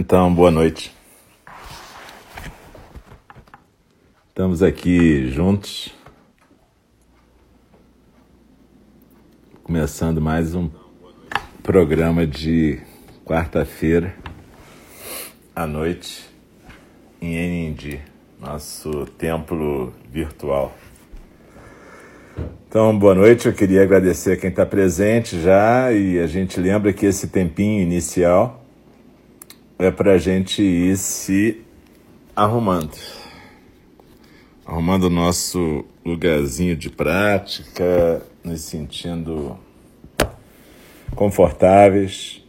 Então, boa noite. Estamos aqui juntos, começando mais um programa de quarta-feira à noite em Enindi, nosso templo virtual. Então, boa noite. Eu queria agradecer a quem está presente já e a gente lembra que esse tempinho inicial é para a gente ir se arrumando. Arrumando o nosso lugarzinho de prática, nos sentindo confortáveis.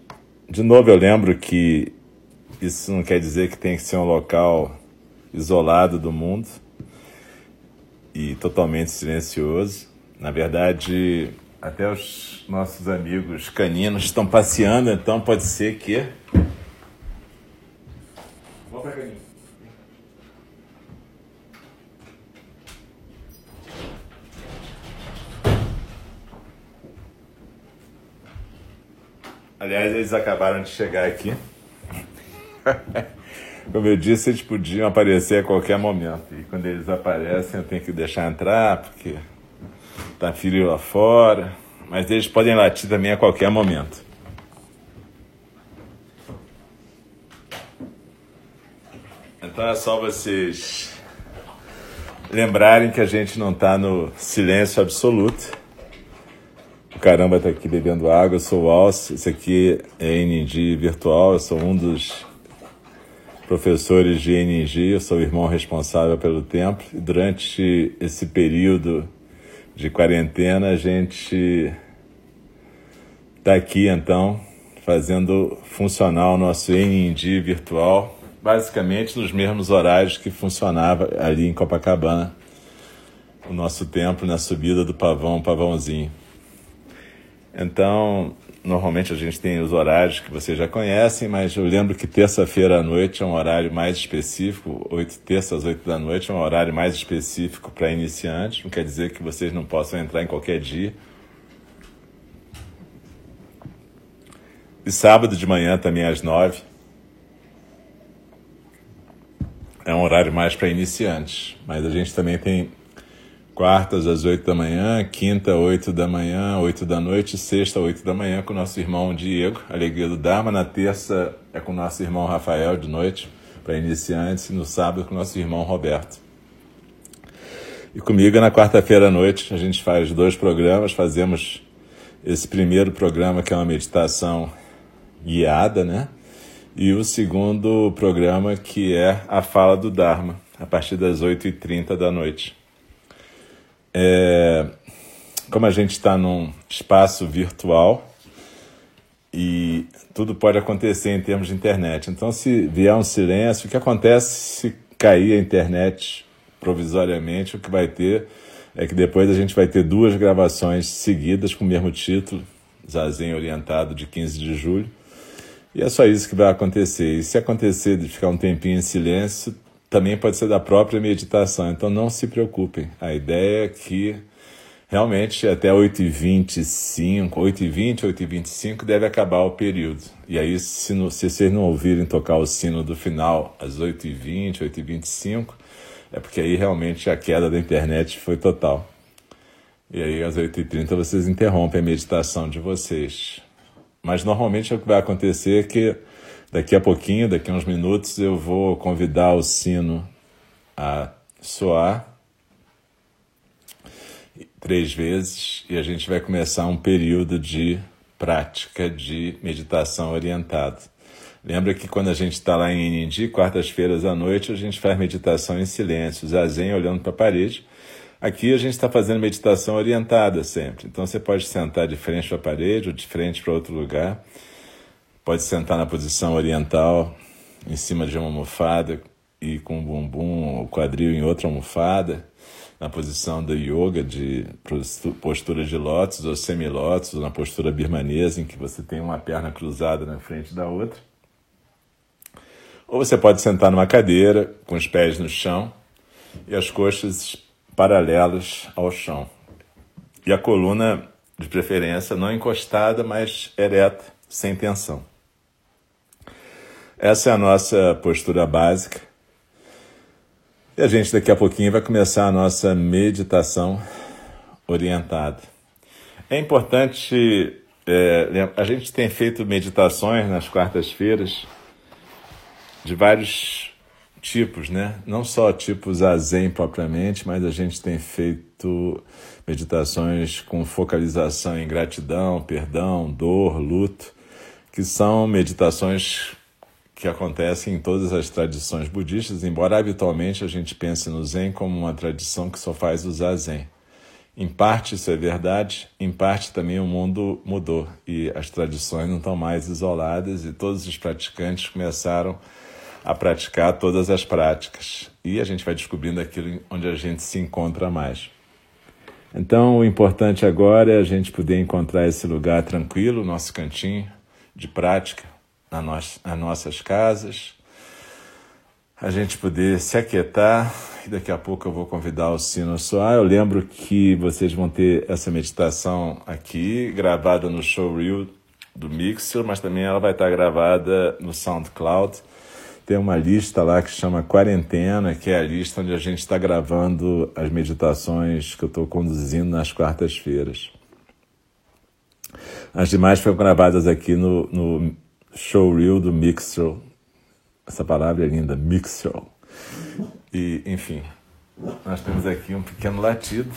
De novo, eu lembro que isso não quer dizer que tem que ser um local isolado do mundo e totalmente silencioso. Na verdade, até os nossos amigos caninos estão passeando, então pode ser que Volta pra Aliás, eles acabaram de chegar aqui. Como eu disse, eles podiam aparecer a qualquer momento. E quando eles aparecem, eu tenho que deixar entrar, porque tá frio lá fora. Mas eles podem latir também a qualquer momento. Então é só vocês lembrarem que a gente não está no silêncio absoluto. O caramba está aqui bebendo água, eu sou o Alce, esse aqui é NG Virtual, eu sou um dos professores de NG, eu sou o irmão responsável pelo templo. E durante esse período de quarentena, a gente está aqui então fazendo funcionar o nosso NG virtual basicamente nos mesmos horários que funcionava ali em Copacabana, o nosso templo na subida do pavão, pavãozinho. Então, normalmente a gente tem os horários que vocês já conhecem, mas eu lembro que terça-feira à noite é um horário mais específico, oito, terça às oito da noite é um horário mais específico para iniciantes, não quer dizer que vocês não possam entrar em qualquer dia. E sábado de manhã também às nove é um horário mais para iniciantes, mas a gente também tem quartas às 8 da manhã, quinta, 8 da manhã, 8 da noite, sexta, 8 da manhã com o nosso irmão Diego, Alegria do Dharma. Na terça é com o nosso irmão Rafael de noite, para iniciantes, e no sábado com o nosso irmão Roberto. E comigo na quarta-feira à noite a gente faz dois programas, fazemos esse primeiro programa que é uma meditação guiada, né? E o segundo programa que é a Fala do Dharma, a partir das 8h30 da noite. É, como a gente está num espaço virtual e tudo pode acontecer em termos de internet, então se vier um silêncio, o que acontece se cair a internet provisoriamente, o que vai ter é que depois a gente vai ter duas gravações seguidas com o mesmo título, Zazen Orientado, de 15 de julho, e é só isso que vai acontecer. E se acontecer de ficar um tempinho em silêncio, também pode ser da própria meditação. Então não se preocupem. A ideia é que realmente até 8h25, 8h20, 8h25 deve acabar o período. E aí, se, no, se vocês não ouvirem tocar o sino do final às 8h20, 8h25, é porque aí realmente a queda da internet foi total. E aí, às 8h30, vocês interrompem a meditação de vocês. Mas normalmente o que vai acontecer é que daqui a pouquinho, daqui a uns minutos, eu vou convidar o sino a soar três vezes e a gente vai começar um período de prática de meditação orientada. Lembra que quando a gente está lá em Inindi, quartas-feiras à noite, a gente faz meditação em silêncio, zazen olhando para a parede, Aqui a gente está fazendo meditação orientada sempre. Então você pode sentar de frente para a parede ou de frente para outro lugar. Pode sentar na posição oriental, em cima de uma almofada e com o bumbum, o quadril em outra almofada, na posição da yoga, de postura de lótus ou semilótus, ou na postura birmanesa, em que você tem uma perna cruzada na frente da outra. Ou você pode sentar numa cadeira, com os pés no chão e as coxas paralelos ao chão. E a coluna, de preferência, não encostada, mas ereta, sem tensão. Essa é a nossa postura básica. E a gente daqui a pouquinho vai começar a nossa meditação orientada. É importante, é, a gente tem feito meditações nas quartas-feiras de vários tipos, né? Não só tipos a zen propriamente, mas a gente tem feito meditações com focalização em gratidão, perdão, dor, luto, que são meditações que acontecem em todas as tradições budistas, embora habitualmente a gente pense no Zen como uma tradição que só faz usar Zen. Em parte isso é verdade, em parte também o mundo mudou e as tradições não estão mais isoladas e todos os praticantes começaram a praticar todas as práticas. E a gente vai descobrindo aquilo onde a gente se encontra mais. Então, o importante agora é a gente poder encontrar esse lugar tranquilo, nosso cantinho de prática, na nas nossas casas, a gente poder se aquietar e daqui a pouco eu vou convidar o sino a soar. Eu lembro que vocês vão ter essa meditação aqui, gravada no showreel do Mixer, mas também ela vai estar gravada no SoundCloud. Tem uma lista lá que chama Quarentena, que é a lista onde a gente está gravando as meditações que eu estou conduzindo nas quartas-feiras. As demais foram gravadas aqui no, no showreel do Mixer. Essa palavra é linda, Mixer. E, enfim, nós temos aqui um pequeno latido.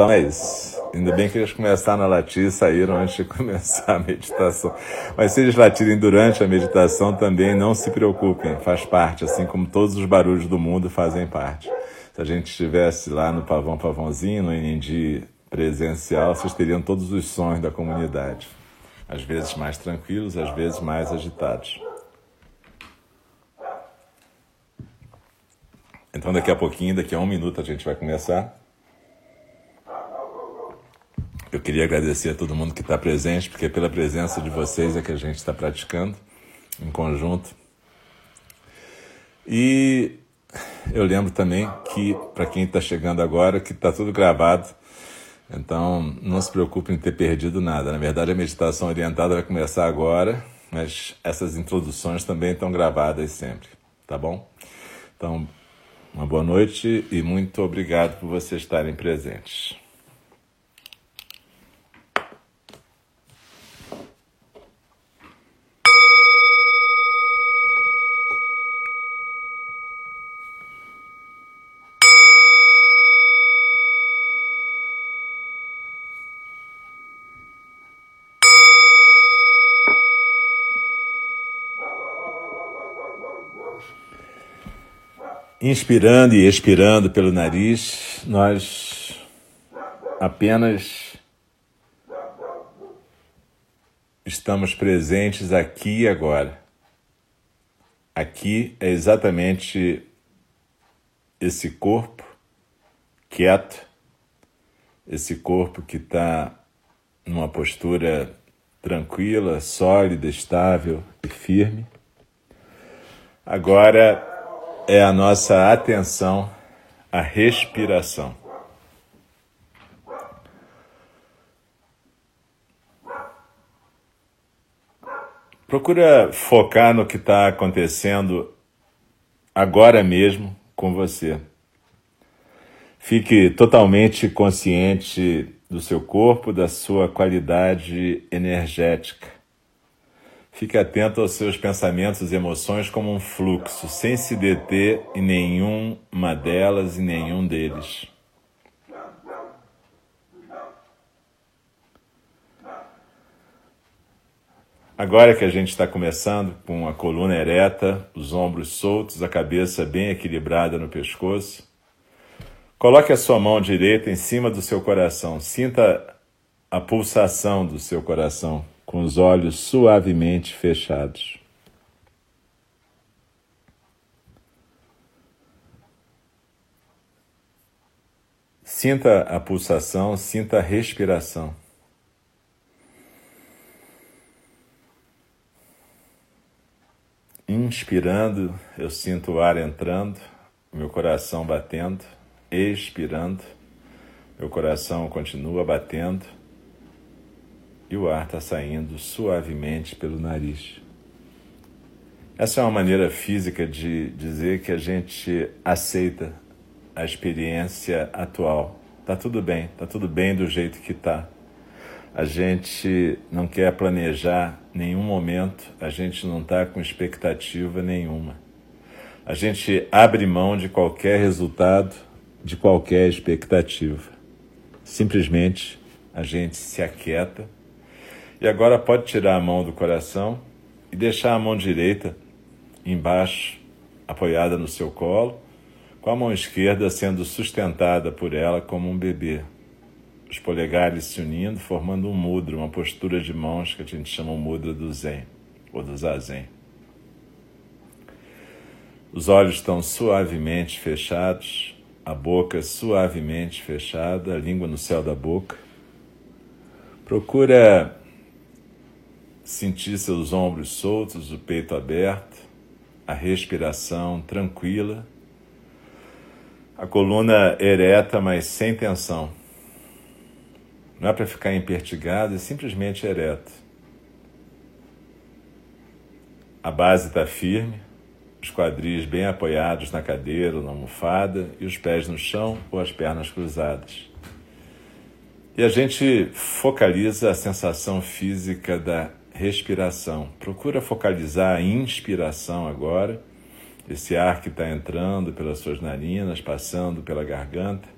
Então é isso. Ainda bem que eles começaram a latir e saíram antes de começar a meditação. Mas se eles latirem durante a meditação também, não se preocupem, faz parte, assim como todos os barulhos do mundo fazem parte. Se a gente estivesse lá no Pavão Pavãozinho, no Inindi presencial, vocês teriam todos os sons da comunidade. Às vezes mais tranquilos, às vezes mais agitados. Então daqui a pouquinho, daqui a um minuto a gente vai começar. Eu queria agradecer a todo mundo que está presente, porque é pela presença de vocês é que a gente está praticando em conjunto. E eu lembro também que, para quem está chegando agora, que está tudo gravado. Então, não se preocupe em ter perdido nada. Na verdade, a meditação orientada vai começar agora, mas essas introduções também estão gravadas sempre, tá bom? Então, uma boa noite e muito obrigado por vocês estarem presentes. Inspirando e expirando pelo nariz, nós apenas estamos presentes aqui e agora. Aqui é exatamente esse corpo quieto, esse corpo que está numa postura tranquila, sólida, estável e firme. Agora é a nossa atenção à respiração. Procura focar no que está acontecendo agora mesmo com você. Fique totalmente consciente do seu corpo, da sua qualidade energética. Fique atento aos seus pensamentos e emoções como um fluxo, sem se deter em nenhuma delas e nenhum deles. Agora que a gente está começando com a coluna ereta, os ombros soltos, a cabeça bem equilibrada no pescoço, coloque a sua mão direita em cima do seu coração. Sinta a pulsação do seu coração com os olhos suavemente fechados. Sinta a pulsação, sinta a respiração. Inspirando, eu sinto o ar entrando, meu coração batendo. Expirando, meu coração continua batendo e o ar está saindo suavemente pelo nariz. Essa é uma maneira física de dizer que a gente aceita a experiência atual. Tá tudo bem, tá tudo bem do jeito que tá. A gente não quer planejar nenhum momento, a gente não está com expectativa nenhuma. A gente abre mão de qualquer resultado, de qualquer expectativa. Simplesmente a gente se aquieta e agora pode tirar a mão do coração e deixar a mão direita embaixo, apoiada no seu colo, com a mão esquerda sendo sustentada por ela como um bebê os polegares se unindo, formando um mudra, uma postura de mãos que a gente chama o mudra do Zen, ou do Zazen. Os olhos estão suavemente fechados, a boca suavemente fechada, a língua no céu da boca. Procura sentir seus ombros soltos, o peito aberto, a respiração tranquila, a coluna ereta, mas sem tensão. Não é para ficar empertigado, é simplesmente ereto. A base está firme, os quadris bem apoiados na cadeira ou na almofada e os pés no chão ou as pernas cruzadas. E a gente focaliza a sensação física da respiração. Procura focalizar a inspiração agora, esse ar que está entrando pelas suas narinas, passando pela garganta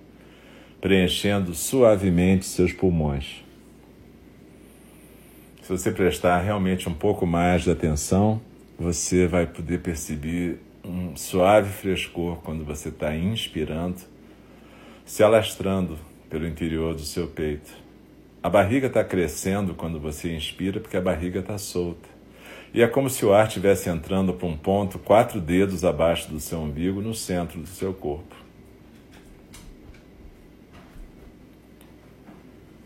preenchendo suavemente seus pulmões. Se você prestar realmente um pouco mais de atenção, você vai poder perceber um suave frescor quando você está inspirando, se alastrando pelo interior do seu peito. A barriga está crescendo quando você inspira porque a barriga está solta. E é como se o ar estivesse entrando para um ponto quatro dedos abaixo do seu umbigo, no centro do seu corpo.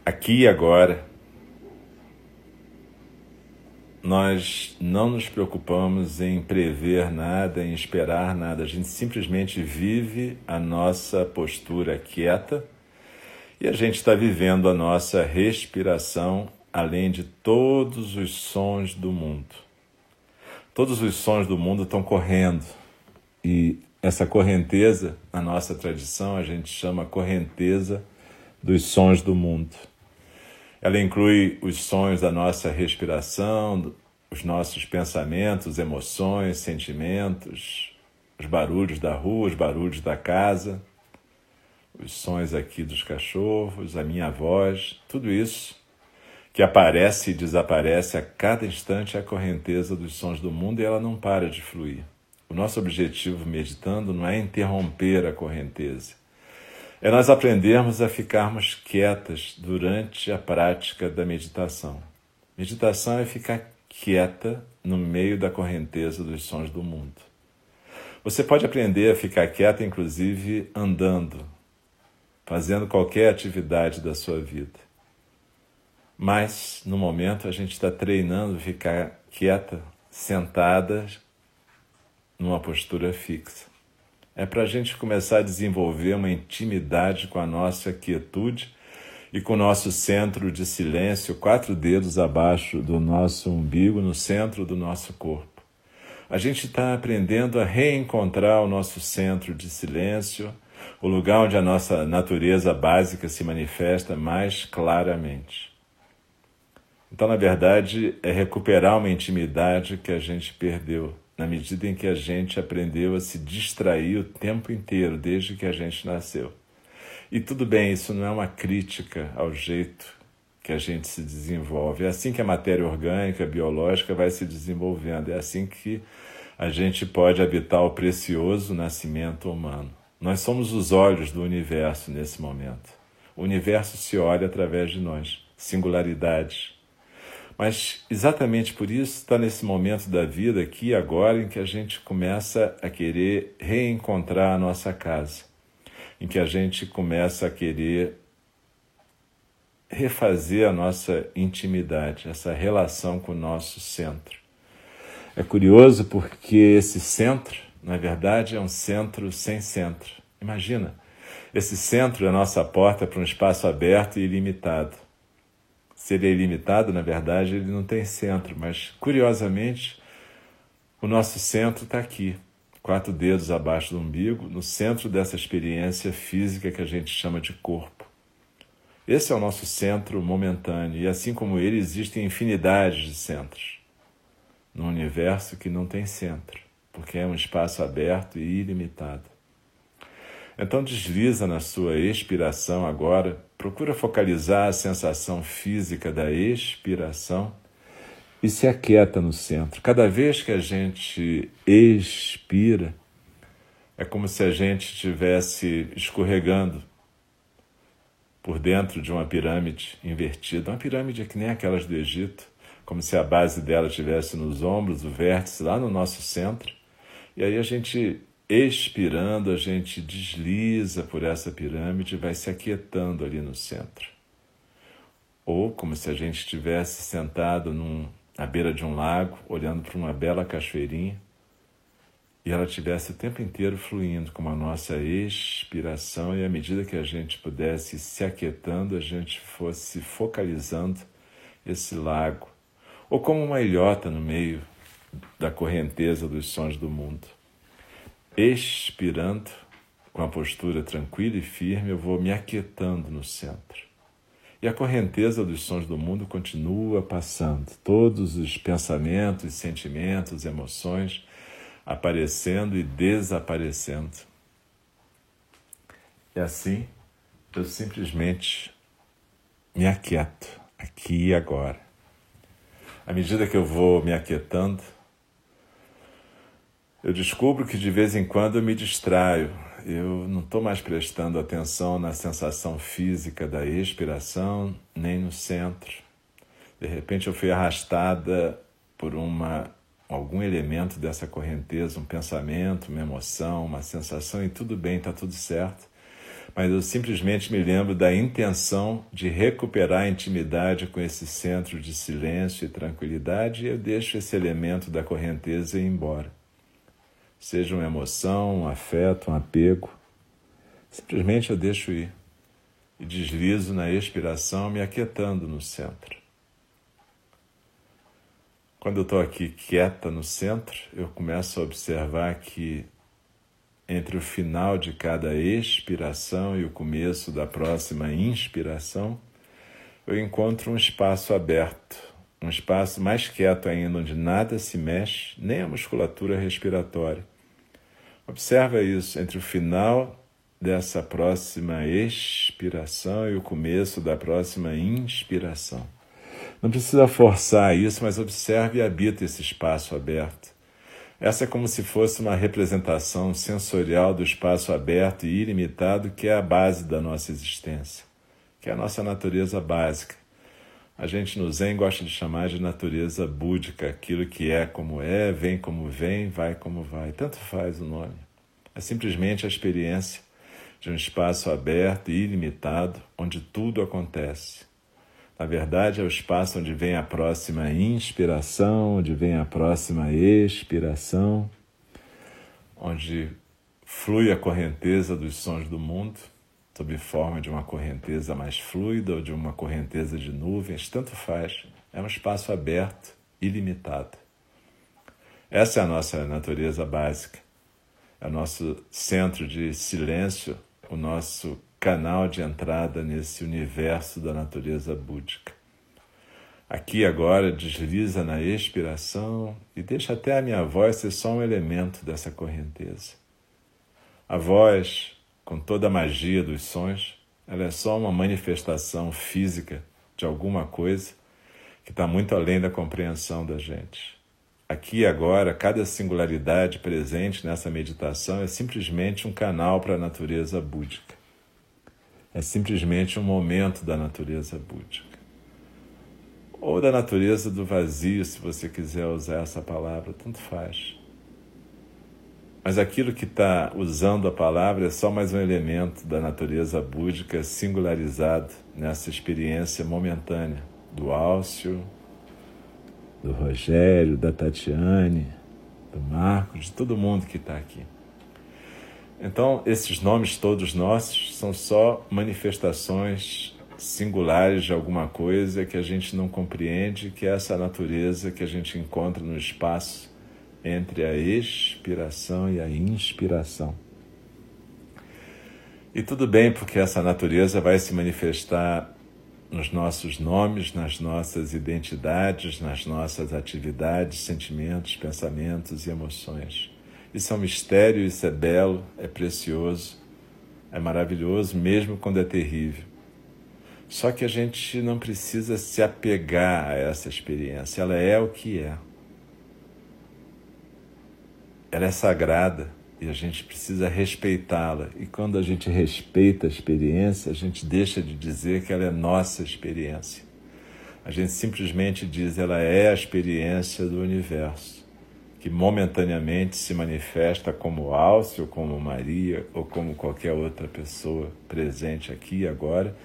aqui e agora, nós não nos preocupamos em prever nada, em esperar nada, a gente simplesmente vive a nossa postura quieta e a gente está vivendo a nossa respiração além de todos os sons do mundo. Todos os sons do mundo estão correndo e essa correnteza, na nossa tradição, a gente chama correnteza dos sons do mundo. Ela inclui os sons da nossa respiração, os nossos pensamentos, emoções, sentimentos, os barulhos da rua, os barulhos da casa, os sons aqui dos cachorros, a minha voz, tudo isso que aparece e desaparece a cada instante é a correnteza dos sons do mundo e ela não para de fluir. O nosso objetivo meditando não é interromper a correnteza, é nós aprendermos a ficarmos quietas durante a prática da meditação. Meditação é ficar quieta no meio da correnteza dos sons do mundo. Você pode aprender a ficar quieta, inclusive andando, fazendo qualquer atividade da sua vida. Mas, no momento, a gente está treinando ficar quieta, sentada, numa postura fixa é para a gente começar a desenvolver uma intimidade com a nossa quietude e com o nosso centro de silêncio, quatro dedos abaixo do nosso umbigo, no centro do nosso corpo. A gente está aprendendo a reencontrar o nosso centro de silêncio, o lugar onde a nossa natureza básica se manifesta mais claramente. Então, na verdade, é recuperar uma intimidade que a gente perdeu na medida em que a gente aprendeu a se distrair o tempo inteiro, desde que a gente nasceu. E tudo bem, isso não é uma crítica ao jeito que a gente se desenvolve. É assim que a matéria orgânica, biológica vai se desenvolvendo. É assim que a gente pode habitar o precioso nascimento humano. Nós somos os olhos do universo nesse momento. O universo se olha através de nós, singularidades mas exatamente por isso está nesse momento da vida aqui agora em que a gente começa a querer reencontrar a nossa casa, em que a gente começa a querer refazer a nossa intimidade, essa relação com o nosso centro. É curioso porque esse centro, na verdade, é um centro sem centro. Imagina, esse centro é a nossa porta para um espaço aberto e ilimitado. Se ele é ilimitado, na verdade, ele não tem centro, mas curiosamente, o nosso centro está aqui, quatro dedos abaixo do umbigo, no centro dessa experiência física que a gente chama de corpo. Esse é o nosso centro momentâneo, e assim como ele, existem infinidades de centros no universo que não tem centro, porque é um espaço aberto e ilimitado. Então desliza na sua expiração agora, procura focalizar a sensação física da expiração e se aquieta no centro. Cada vez que a gente expira, é como se a gente estivesse escorregando por dentro de uma pirâmide invertida. Uma pirâmide que nem aquelas do Egito, como se a base dela estivesse nos ombros, o vértice lá no nosso centro. E aí a gente Expirando, a gente desliza por essa pirâmide e vai se aquietando ali no centro. Ou como se a gente estivesse sentado num, à beira de um lago, olhando para uma bela cachoeirinha, e ela estivesse o tempo inteiro fluindo com a nossa expiração, e à medida que a gente pudesse se aquietando, a gente fosse focalizando esse lago, ou como uma ilhota no meio da correnteza dos sons do mundo expirando, com a postura tranquila e firme, eu vou me aquietando no centro. E a correnteza dos sons do mundo continua passando, todos os pensamentos, sentimentos, emoções aparecendo e desaparecendo. E assim eu simplesmente me aquieto aqui e agora. À medida que eu vou me aquietando, eu descubro que de vez em quando eu me distraio, eu não estou mais prestando atenção na sensação física da expiração, nem no centro. De repente eu fui arrastada por uma algum elemento dessa correnteza, um pensamento, uma emoção, uma sensação, e tudo bem, está tudo certo. Mas eu simplesmente me lembro da intenção de recuperar a intimidade com esse centro de silêncio e tranquilidade, e eu deixo esse elemento da correnteza ir embora seja uma emoção, um afeto, um apego. Simplesmente eu deixo ir e deslizo na expiração, me aquietando no centro. Quando eu estou aqui quieta no centro, eu começo a observar que entre o final de cada expiração e o começo da próxima inspiração, eu encontro um espaço aberto, um espaço mais quieto ainda, onde nada se mexe, nem a musculatura respiratória. Observa isso entre o final dessa próxima expiração e o começo da próxima inspiração. Não precisa forçar isso, mas observe e habita esse espaço aberto. Essa é como se fosse uma representação sensorial do espaço aberto e ilimitado que é a base da nossa existência, que é a nossa natureza básica. A gente no Zen gosta de chamar de natureza búdica, aquilo que é como é, vem como vem, vai como vai. Tanto faz o nome. É simplesmente a experiência de um espaço aberto e ilimitado onde tudo acontece. Na verdade, é o espaço onde vem a próxima inspiração, onde vem a próxima expiração, onde flui a correnteza dos sons do mundo sob forma de uma correnteza mais fluida ou de uma correnteza de nuvens, tanto faz. É um espaço aberto, ilimitado. Essa é a nossa natureza básica, é o nosso centro de silêncio, o nosso canal de entrada nesse universo da natureza búdica. Aqui agora desliza na expiração e deixa até a minha voz ser só um elemento dessa correnteza. A voz com toda a magia dos sons, ela é só uma manifestação física de alguma coisa que está muito além da compreensão da gente. Aqui e agora, cada singularidade presente nessa meditação é simplesmente um canal para a natureza búdica. É simplesmente um momento da natureza búdica. Ou da natureza do vazio, se você quiser usar essa palavra, tanto faz. Mas aquilo que está usando a palavra é só mais um elemento da natureza búdica singularizado nessa experiência momentânea do álcio, do Rogério, da Tatiane, do Marcos, de todo mundo que está aqui. Então, esses nomes todos nossos são só manifestações singulares de alguma coisa que a gente não compreende, que é essa natureza que a gente encontra no espaço entre a expiração e a inspiração. E tudo bem, porque essa natureza vai se manifestar nos nossos nomes, nas nossas identidades, nas nossas atividades, sentimentos, pensamentos e emoções. Isso é um mistério, isso é belo, é precioso, é maravilhoso, mesmo quando é terrível. Só que a gente não precisa se apegar a essa experiência, ela é o que é. Ela é sagrada e a gente precisa respeitá-la. E quando a gente respeita a experiência, a gente deixa de dizer que ela é nossa experiência. A gente simplesmente diz ela é a experiência do universo que momentaneamente se manifesta como Alcio, como Maria ou como qualquer outra pessoa presente aqui e agora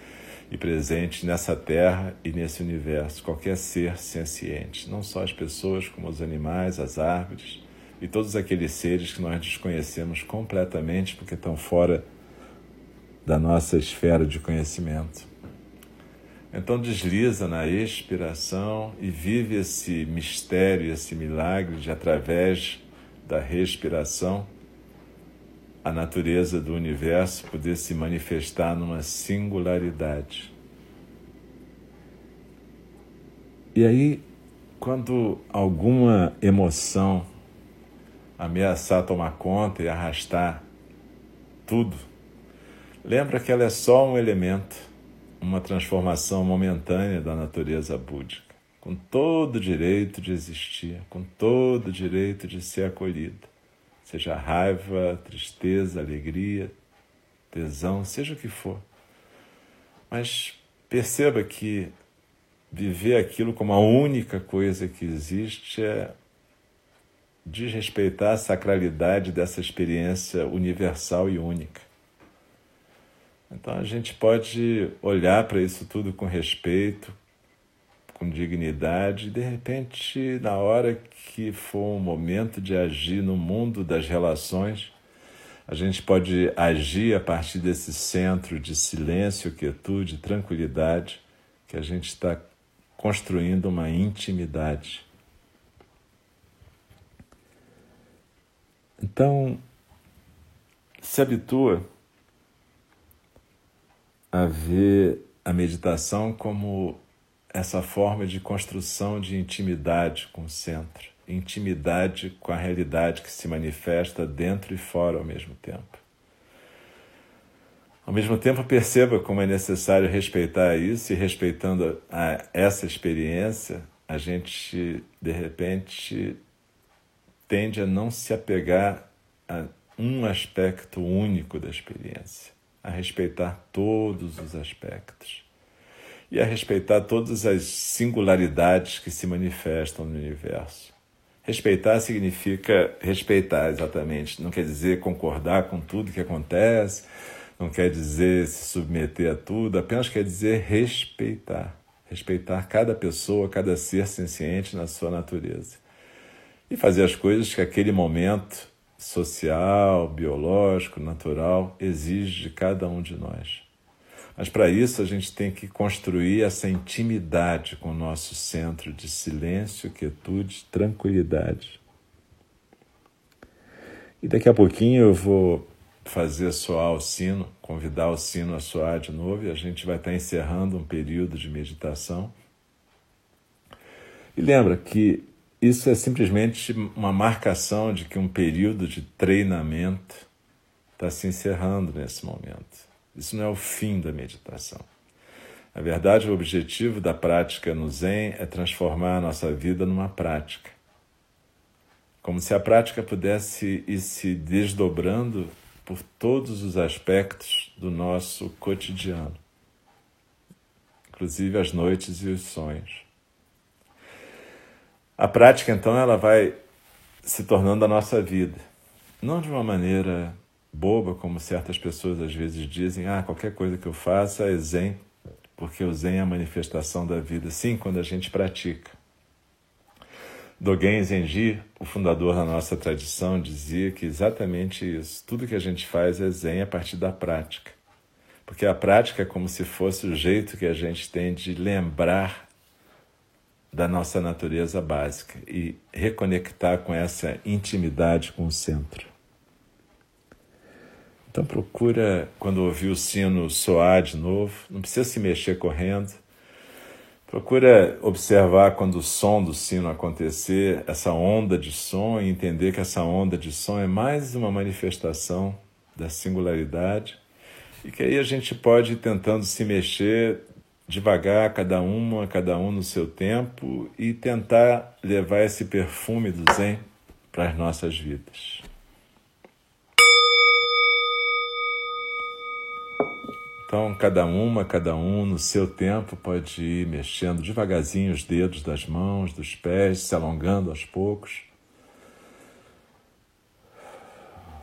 e presente nessa terra e nesse universo, qualquer ser senciente, não só as pessoas, como os animais, as árvores e todos aqueles seres que nós desconhecemos completamente porque estão fora da nossa esfera de conhecimento. Então desliza na expiração e vive esse mistério, esse milagre de através da respiração a natureza do universo poder se manifestar numa singularidade. E aí, quando alguma emoção ameaçar tomar conta e arrastar tudo, lembra que ela é só um elemento uma transformação momentânea da natureza búdica, com todo o direito de existir, com todo o direito de ser acolhida, seja raiva, tristeza, alegria, tesão, seja o que for. Mas perceba que viver aquilo como a única coisa que existe é desrespeitar a sacralidade dessa experiência universal e única. Então a gente pode olhar para isso tudo com respeito, com dignidade, e de repente, na hora que for um momento de agir no mundo das relações, a gente pode agir a partir desse centro de silêncio, quietude, tranquilidade, que a gente está construindo uma intimidade. Então, se habitua a ver a meditação como essa forma de construção de intimidade com o centro, intimidade com a realidade que se manifesta dentro e fora ao mesmo tempo. Ao mesmo tempo, perceba como é necessário respeitar isso e respeitando a, essa experiência, a gente, de repente, tende a não se apegar a um aspecto único da experiência a respeitar todos os aspectos e a respeitar todas as singularidades que se manifestam no universo. Respeitar significa respeitar, exatamente. Não quer dizer concordar com tudo que acontece, não quer dizer se submeter a tudo, apenas quer dizer respeitar. Respeitar cada pessoa, cada ser senciente na sua natureza. E fazer as coisas que aquele momento social, biológico, natural, exige de cada um de nós. Mas para isso a gente tem que construir essa intimidade com o nosso centro de silêncio, quietude, tranquilidade. E daqui a pouquinho eu vou fazer soar o sino, convidar o sino a soar de novo, e a gente vai estar encerrando um período de meditação. E lembra que isso é simplesmente uma marcação de que um período de treinamento está se encerrando nesse momento. Isso não é o fim da meditação. Na verdade, o objetivo da prática no Zen é transformar a nossa vida numa prática. Como se a prática pudesse ir se desdobrando por todos os aspectos do nosso cotidiano, inclusive as noites e os sonhos. A prática, então, ela vai se tornando a nossa vida. Não de uma maneira boba, como certas pessoas às vezes dizem, ah, qualquer coisa que eu faça é zen, porque o zen é a manifestação da vida. Sim, quando a gente pratica. Dogen Zenji, o fundador da nossa tradição, dizia que exatamente isso. Tudo que a gente faz é zen a partir da prática. Porque a prática é como se fosse o jeito que a gente tem de lembrar da nossa natureza básica e reconectar com essa intimidade com o centro. Então procura, quando ouvir o sino soar de novo, não precisa se mexer correndo, Procura observar quando o som do sino acontecer, essa onda de som, e entender que essa onda de som é mais uma manifestação da singularidade e que aí a gente pode ir tentando se mexer devagar, cada uma, cada um no seu tempo e tentar levar esse perfume do Zen para as nossas vidas. Então, cada uma, cada um, no seu tempo, pode ir mexendo devagarzinho os dedos das mãos, dos pés, se alongando aos poucos.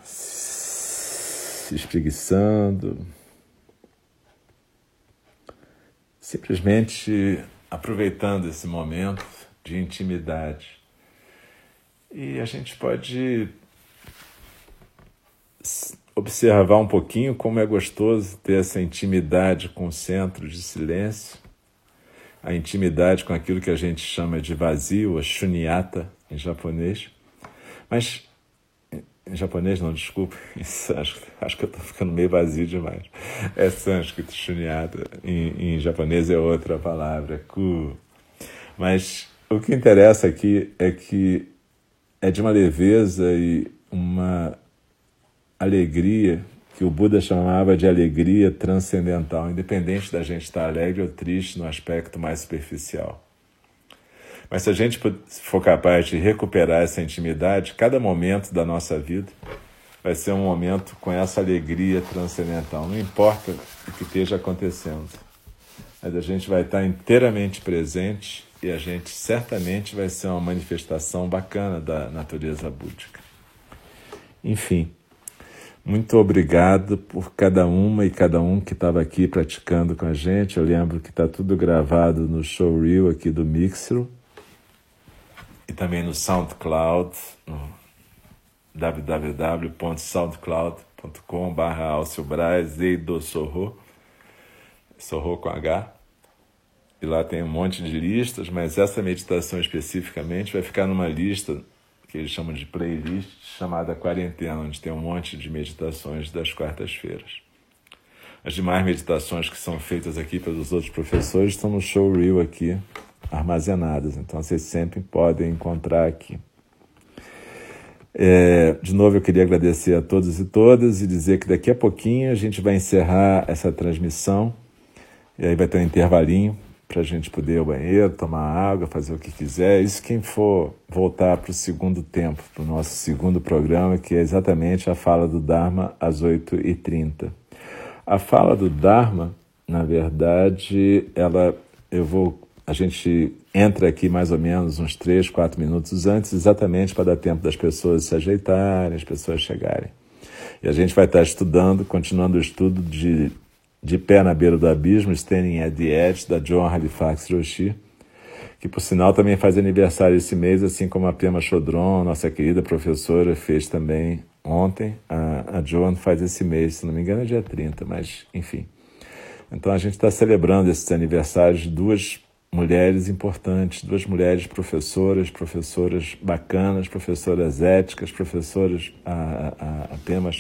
Se espreguiçando. Simplesmente aproveitando esse momento de intimidade. E a gente pode observar um pouquinho como é gostoso ter essa intimidade com o centro de silêncio, a intimidade com aquilo que a gente chama de vazio, a shunyata em japonês. Mas em japonês não, desculpa, em sânscrito, acho que eu estou ficando meio vazio demais. É sânscrito, shunyata, em, em japonês é outra palavra, ku. Mas o que interessa aqui é que é de uma leveza e uma alegria que o Buda chamava de alegria transcendental, independente da gente estar alegre ou triste no aspecto mais superficial. Mas se a gente for capaz de recuperar essa intimidade, cada momento da nossa vida vai ser um momento com essa alegria transcendental. Não importa o que esteja acontecendo, mas a gente vai estar inteiramente presente e a gente certamente vai ser uma manifestação bacana da natureza búdica. Enfim. Muito obrigado por cada uma e cada um que estava aqui praticando com a gente. Eu lembro que está tudo gravado no showreel aqui do Mixro e também no SoundCloud, no www.soundcloud.com.br Alcio Braz e do Sorro, Sorro com H. E lá tem um monte de listas, mas essa meditação especificamente vai ficar numa lista que eles chamam de playlist, chamada Quarentena, onde tem um monte de meditações das quartas-feiras. As demais meditações que são feitas aqui pelos outros professores estão no showreel aqui, armazenadas, então vocês sempre podem encontrar aqui. É, de novo, eu queria agradecer a todos e todas e dizer que daqui a pouquinho a gente vai encerrar essa transmissão, e aí vai ter um intervalinho para a gente poder ir ao banheiro, tomar água, fazer o que quiser. Isso quem for voltar para o segundo tempo, para o nosso segundo programa, que é exatamente a fala do Dharma às 8h30. A fala do Dharma, na verdade, ela eu vou. A gente entra aqui mais ou menos uns 3, 4 minutos antes, exatamente para dar tempo das pessoas se ajeitarem, as pessoas chegarem. E a gente vai estar estudando, continuando o estudo de de Pé na Beira do Abismo, Standing at the Edge, da John Halifax Roshi, que por sinal também faz aniversário esse mês, assim como a Pema Chodron, nossa querida professora, fez também ontem. A, a Joan faz esse mês, se não me engano é dia 30, mas enfim. Então a gente está celebrando esses aniversários de duas mulheres importantes, duas mulheres professoras, professoras bacanas, professoras éticas, professoras, a, a, a Pema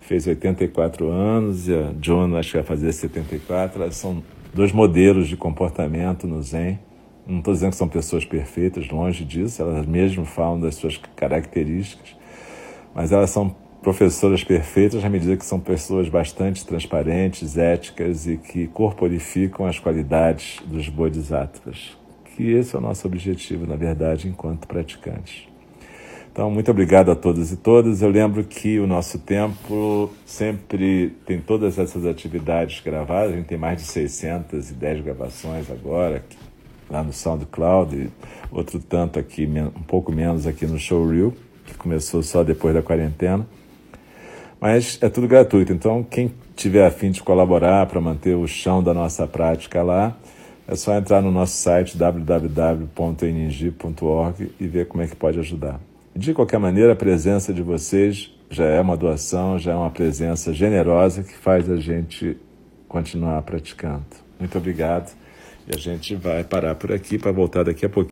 fez 84 anos e a Joan acho que vai fazer 74. Elas são dois modelos de comportamento no Zen. Não estou dizendo que são pessoas perfeitas, longe disso, elas mesmo falam das suas características, mas elas são professoras perfeitas na medida que são pessoas bastante transparentes, éticas e que corporificam as qualidades dos bodhisattvas. Que esse é o nosso objetivo, na verdade, enquanto praticantes. Então, muito obrigado a todos e todas. Eu lembro que o nosso templo sempre tem todas essas atividades gravadas. A gente tem mais de 610 gravações agora, lá no SoundCloud, e outro tanto aqui, um pouco menos aqui no Showreel, que começou só depois da quarentena. Mas é tudo gratuito, então quem tiver a fim de colaborar para manter o chão da nossa prática lá, é só entrar no nosso site www.ning.org e ver como é que pode ajudar. De qualquer maneira, a presença de vocês já é uma doação, já é uma presença generosa que faz a gente continuar praticando. Muito obrigado. E a gente vai parar por aqui para voltar daqui a pouquinho.